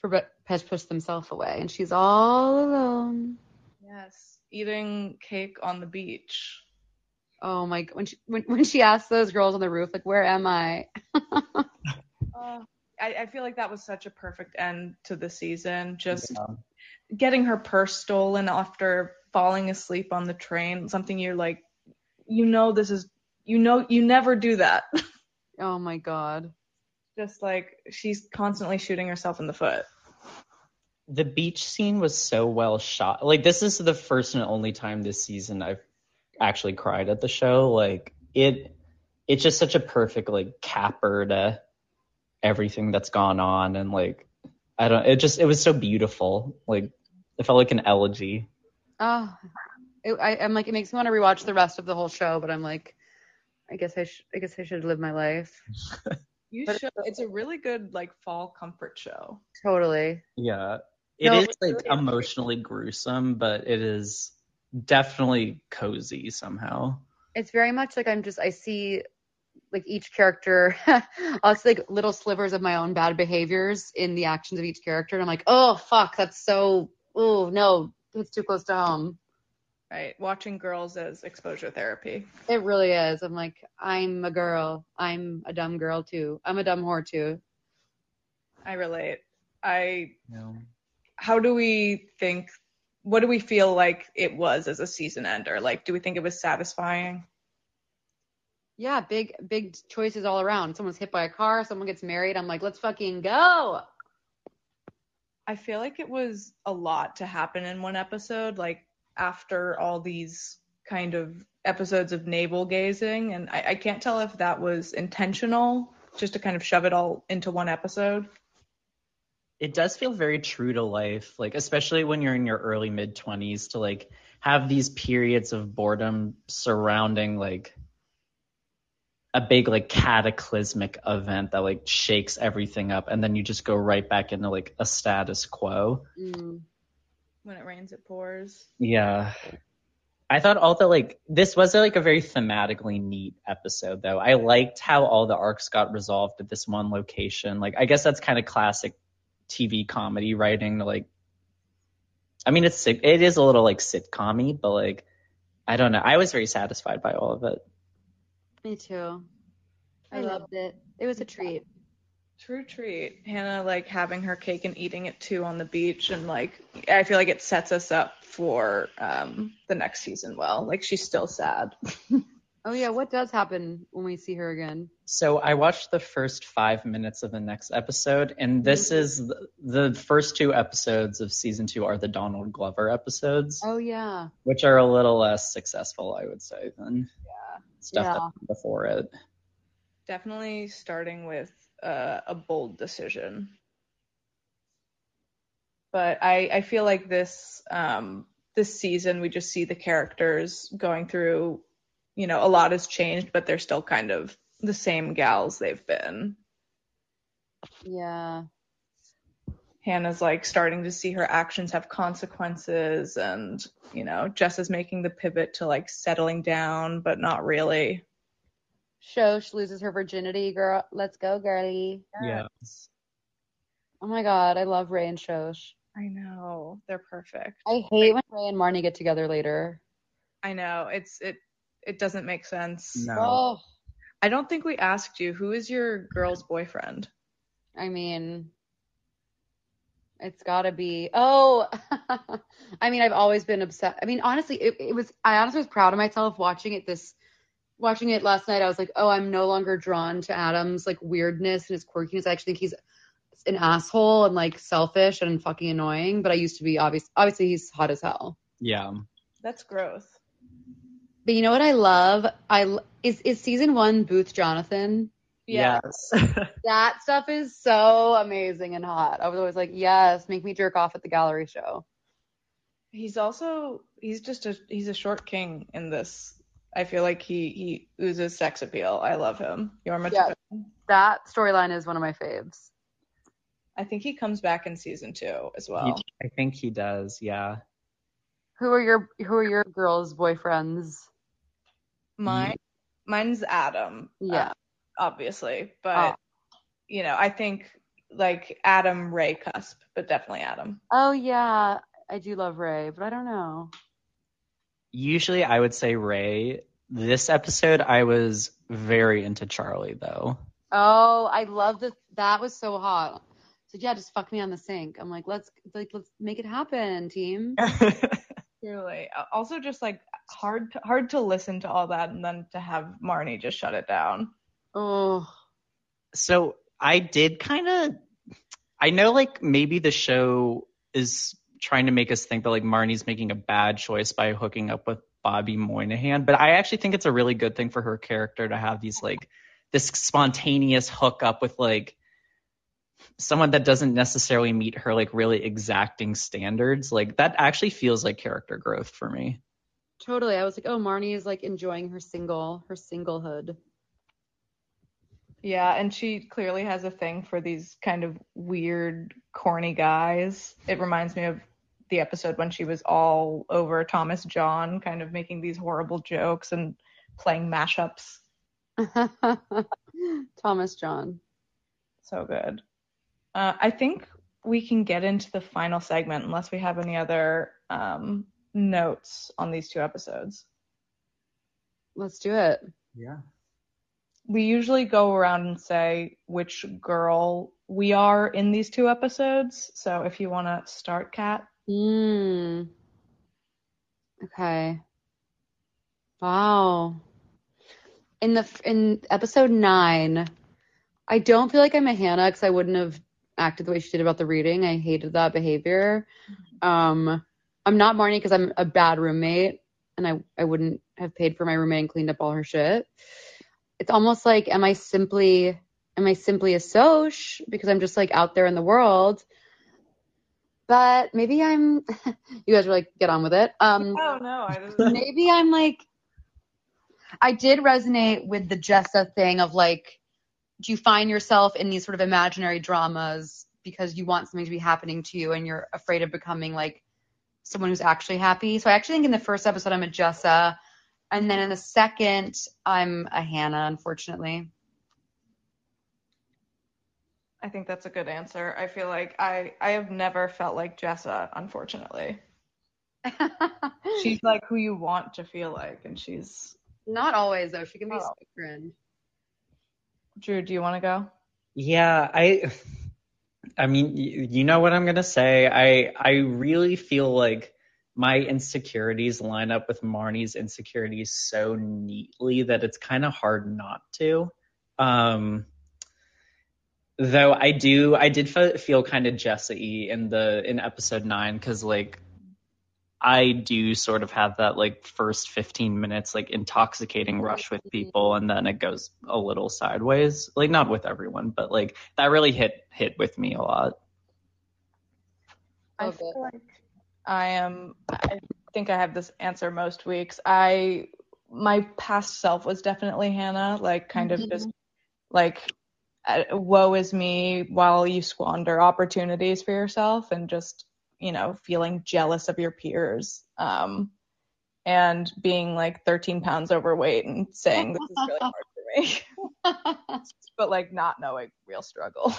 for has pushed themselves away, and she's all alone. Yes, eating cake on the beach. Oh my! When she when when she asked those girls on the roof, like, "Where am I?" Uh, I, I feel like that was such a perfect end to the season. Just Yeah. getting her purse stolen after falling asleep on the train. Something you're like, you know, this is, you know, you never do that. oh my god. Just like she's constantly shooting herself in the foot. The beach scene was so well shot. Like this is the first and only time this season I've actually cried at the show. Like it it's just such a perfect like capper to everything that's gone on and like I don't it just it was so beautiful. Like it felt like an elegy. Oh, it, I, I'm like, it makes me want to rewatch the rest of the whole show, but I'm like, I guess I should, I guess I should live my life. You But- should. It's a really good like fall comfort show. Totally. Yeah. It No, is like really is. emotionally gruesome, but it is definitely cozy somehow. It's very much like I'm just, I see like each character, I'll see like little slivers of my own bad behaviors in the actions of each character. And I'm like, oh, fuck, that's so, oh, no, it's too close to home. Right, watching girls as exposure therapy. It really is. I'm like, I'm a girl. I'm a dumb girl too. I'm a dumb whore too. I relate. I. Yeah. How do we think? What do we feel like it was as a season ender? Like, do we think it was satisfying? Yeah, big, big choices all around. Someone's hit by a car, someone gets married. I'm like, let's fucking go. I feel like it was a lot to happen in one episode. Like after all these kind of episodes of navel gazing, and I, I can't tell if that was intentional, just to kind of shove it all into one episode. it does feel very true to life like especially when you're in your early mid 20s to like have these periods of boredom surrounding like a big like cataclysmic event that like shakes everything up and then you just go right back into like a status quo Mm. When it rains, it pours. yeah i thought all the like this was like a very thematically neat episode though i liked how all the arcs got resolved at this one location like i guess that's kind of classic tv comedy writing like i mean it's it is a little like sitcom but like i don't know i was very satisfied by all of it Me too. I I loved it. It was a treat. True treat. Hannah like having her cake and eating it too on the beach, and like I feel like it sets us up for um the next season well. Like she's still sad. Oh yeah, what does happen when we see her again? so i watched the first five minutes of the next episode and this is the, the first two episodes of season two are the donald glover episodes Oh yeah. which are a little less successful i would say than Yeah. stuff Yeah. that before it Definitely starting with uh, a bold decision. But I, I feel like this um, this season we just see the characters going through, you know, a lot has changed, but they're still kind of the same gals they've been. Yeah. Hannah's like starting to see her actions have consequences and, you know, Jess is making the pivot to like settling down, but not really. Shosh loses her virginity, girl. Let's go, girlie. Yes. Oh my god, I love Ray and Shosh. I know. They're perfect. I hate when Ray and Marnie get together later. I know. It's it it doesn't make sense. No. Oh, I don't think we asked you who is your girl's boyfriend? I mean, it's gotta be. Oh, I mean, I've always been obsessed. I mean, honestly, it, it was. I honestly was proud of myself watching it this, watching it last night. I was like, oh, I'm no longer drawn to Adam's like weirdness and his quirkiness. I actually think he's an asshole and like selfish and fucking annoying. But I used to be obvious. Obviously, he's hot as hell. yeah That's gross. But you know what I love? I is is season one Booth Jonathan. yes That stuff is so amazing and hot. I was always like, yes, make me jerk off at the gallery show. He's also he's just a he's a short king in this. I feel like he he oozes sex appeal. I love him. Jorma Yeah. Tupin. That storyline is one of my faves. I think he comes back in season two as well. He- i think he does yeah Who are your Who are your girls' boyfriends? Mine mine's Adam. Yeah. uh, obviously, but Oh. you know, I think like Adam Ray cusp, but definitely Adam. Oh yeah, I do love Ray, but I don't know. Usually I would say Ray. This episode I was very into Charlie though. Oh, I love that. That was so hot. So yeah, just fuck me on the sink. I'm like, let's like let's make it happen, team. Truly. Also, just like hard to, hard to listen to all that and then to have Marnie just shut it down. Oh, so I did kind of I know like maybe the show is trying to make us think that like Marnie's making a bad choice by hooking up with Bobby Moynihan, but I actually think it's a really good thing for her character to have these like this spontaneous hookup with like someone that doesn't necessarily meet her like really exacting standards. Like that actually feels like character growth for me. totally. I was like, oh, Marnie is like enjoying her single, her singlehood. Yeah, and she clearly has a thing for these kind of weird, corny guys. It reminds me of the episode when she was all over Thomas John, kind of making these horrible jokes and playing mashups. Thomas John. So good. Uh, I think we can get into the final segment unless we have any other um, notes on these two episodes. Let's do it. Yeah. We usually go around and say which girl we are in these two episodes. So if you want to start, Kat. Mm. Okay. Wow. In the in episode nine, I don't feel like I'm a Hannah because I wouldn't have acted the way she did about the reading. I hated that behavior. Um, I'm not Marnie because I'm a bad roommate and I I wouldn't have paid for my roommate and cleaned up all her shit. It's almost like am I simply am I simply a soch because I'm just like out there in the world. But maybe I'm you guys are like get on with it. Um Oh no, I maybe I'm like I did resonate with the Jessa thing of like do you find yourself in these sort of imaginary dramas because you want something to be happening to you and you're afraid of becoming like someone who's actually happy. So I actually think in the first episode I'm a Jessa and then in the second I'm a Hannah unfortunately. I think that's a good answer. I feel like I I have never felt like Jessa, unfortunately. She's like who you want to feel like, and she's. Not always though. She can be Oh. so cringe. Drew, do you want to go? Yeah, I I mean, you, you know what I'm going to say. I I really feel like my insecurities line up with Marnie's insecurities so neatly that it's kind of hard not to. Um though I do I did fe- feel kind of Jessa-y in the in episode 9 cuz like I do sort of have that like first 15 minutes like intoxicating rush with people and then it goes a little sideways. Like not with everyone, but like that really hit hit with me a lot. I feel like I am. I think I have this answer most weeks. I my past self was definitely Hannah, like kind of just like uh, woe is me while you squander opportunities for yourself and just you know feeling jealous of your peers um and being like 13 pounds overweight and saying this is really hard for me but like not knowing real struggle.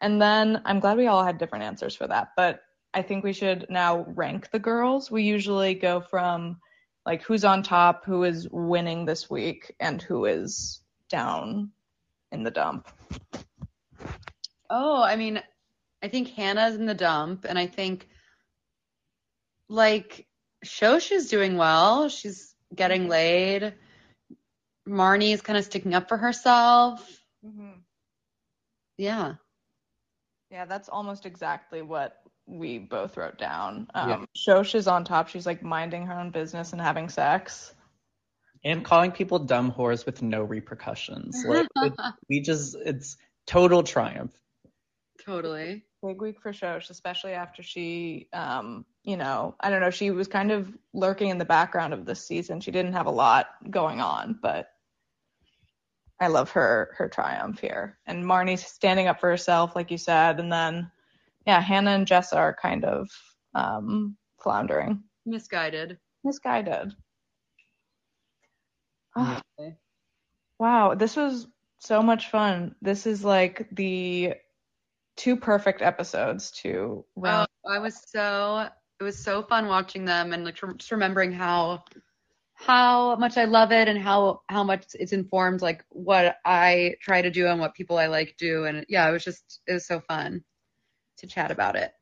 And then I'm glad we all had different answers for that, but I think we should now rank the girls. We usually go from like who's on top, who is winning this week, and who is down in the dump. Oh, I mean, I think Hannah's in the dump, and I think like Shosh is doing well. She's getting laid. Marnie is kind of sticking up for herself. Yeah. Yeah, that's almost exactly what we both wrote down. Um, Yeah. Shosh is on top. She's like minding her own business and having sex. And calling people dumb whores with no repercussions. Like it, we just it's total triumph. Totally. Big week for Shosh, especially after she, um, you know, I don't know, she was kind of lurking in the background of this season. She didn't have a lot going on, but I love her her triumph here. And Marnie's standing up for herself, like you said, and then yeah, Hannah and Jess are kind of um, floundering, Misguided. misguided. Okay. Ah. wow, this was so much fun. This is like the two perfect episodes to Oh. I was so it was so fun watching them and like just remembering how how much I love it and how how much it's informed like what I try to do and what people I like do and yeah, it was just it was so fun to chat about it.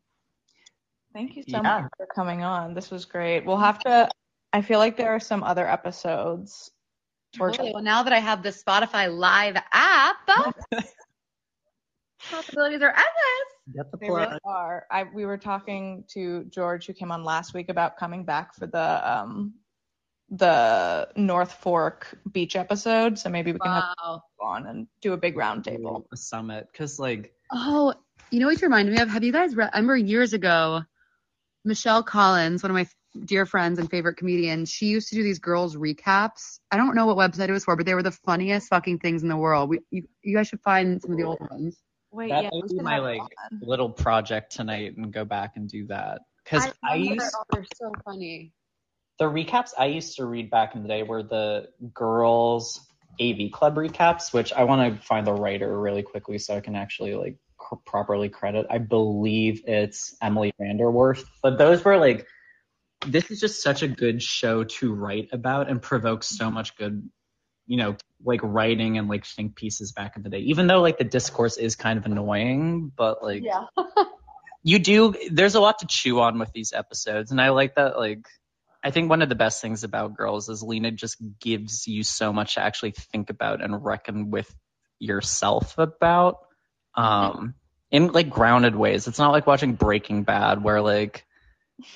Thank you so Yeah. much for coming on. This was great. We'll have to. I feel like there are some other episodes. We're Totally. Well, now that I have the Spotify Live app, possibilities are endless. Get the They really are. I we were talking to George who came on last week about coming back for the um the North Fork beach episode. So maybe we can have Wow. him on and do a big round table. a summit because like Oh, you know what you reminded me of? Have you guys read? I remember years ago, Michelle Collins, one of my dear friends and favorite comedians, she used to do these girls recaps. I don't know what website it was for, but they were the funniest fucking things in the world. We, you, you guys should find some of the old ones. Wait, that yeah, may be my like fun. little project tonight and go back and do that because I, remember- used they're so funny. the recaps I used to read back in the day were the girls AV Club recaps, which I want to find the writer really quickly so I can actually like properly credit. I believe it's Emily VanDerWerff, but those were like this is just such a good show to write about and provokes so much good, you know, like writing and like think pieces back in the day. Even though like the discourse is kind of annoying, but like Yeah. you do there's a lot to chew on with these episodes and i like that like i think one of the best things about girls is lena just gives you so much to actually think about and reckon with yourself about um in like grounded ways it's not like watching breaking bad where like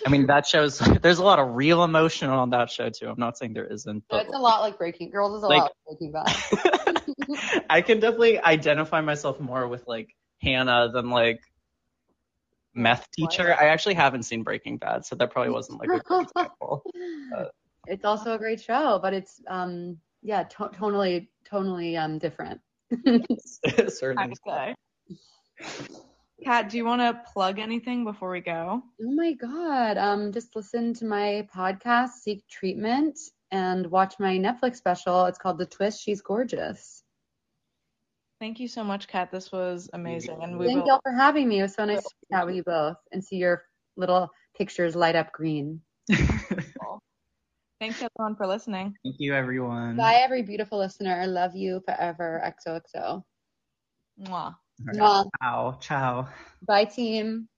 i mean that shows there's a lot of real emotion on that show too i'm not saying there isn't but it's a lot like Breaking Girls is a Like- lot like Breaking Bad. I can definitely identify myself more with like Hannah than like meth teacher. I actually haven't seen Breaking Bad, so that probably wasn't like a good example. it's also a great show, but it's um yeah, to- totally tonally um different. Certainly. I'd say. Kat, do you want to plug anything before we go? Oh my God. Um, just listen to my podcast, Seek Treatment, and watch my Netflix special. It's called The Twist. She's gorgeous. Thank you so much, Kat. This was amazing, and we Thank will. y'all for having me. It was so nice to chat with you both and see your little pictures light up green. Thanks everyone for listening. Thank you, everyone. Bye, every beautiful listener. I love you forever. XOXO. Mwah. Right. Mwah. Ciao. Ciao. Bye, team.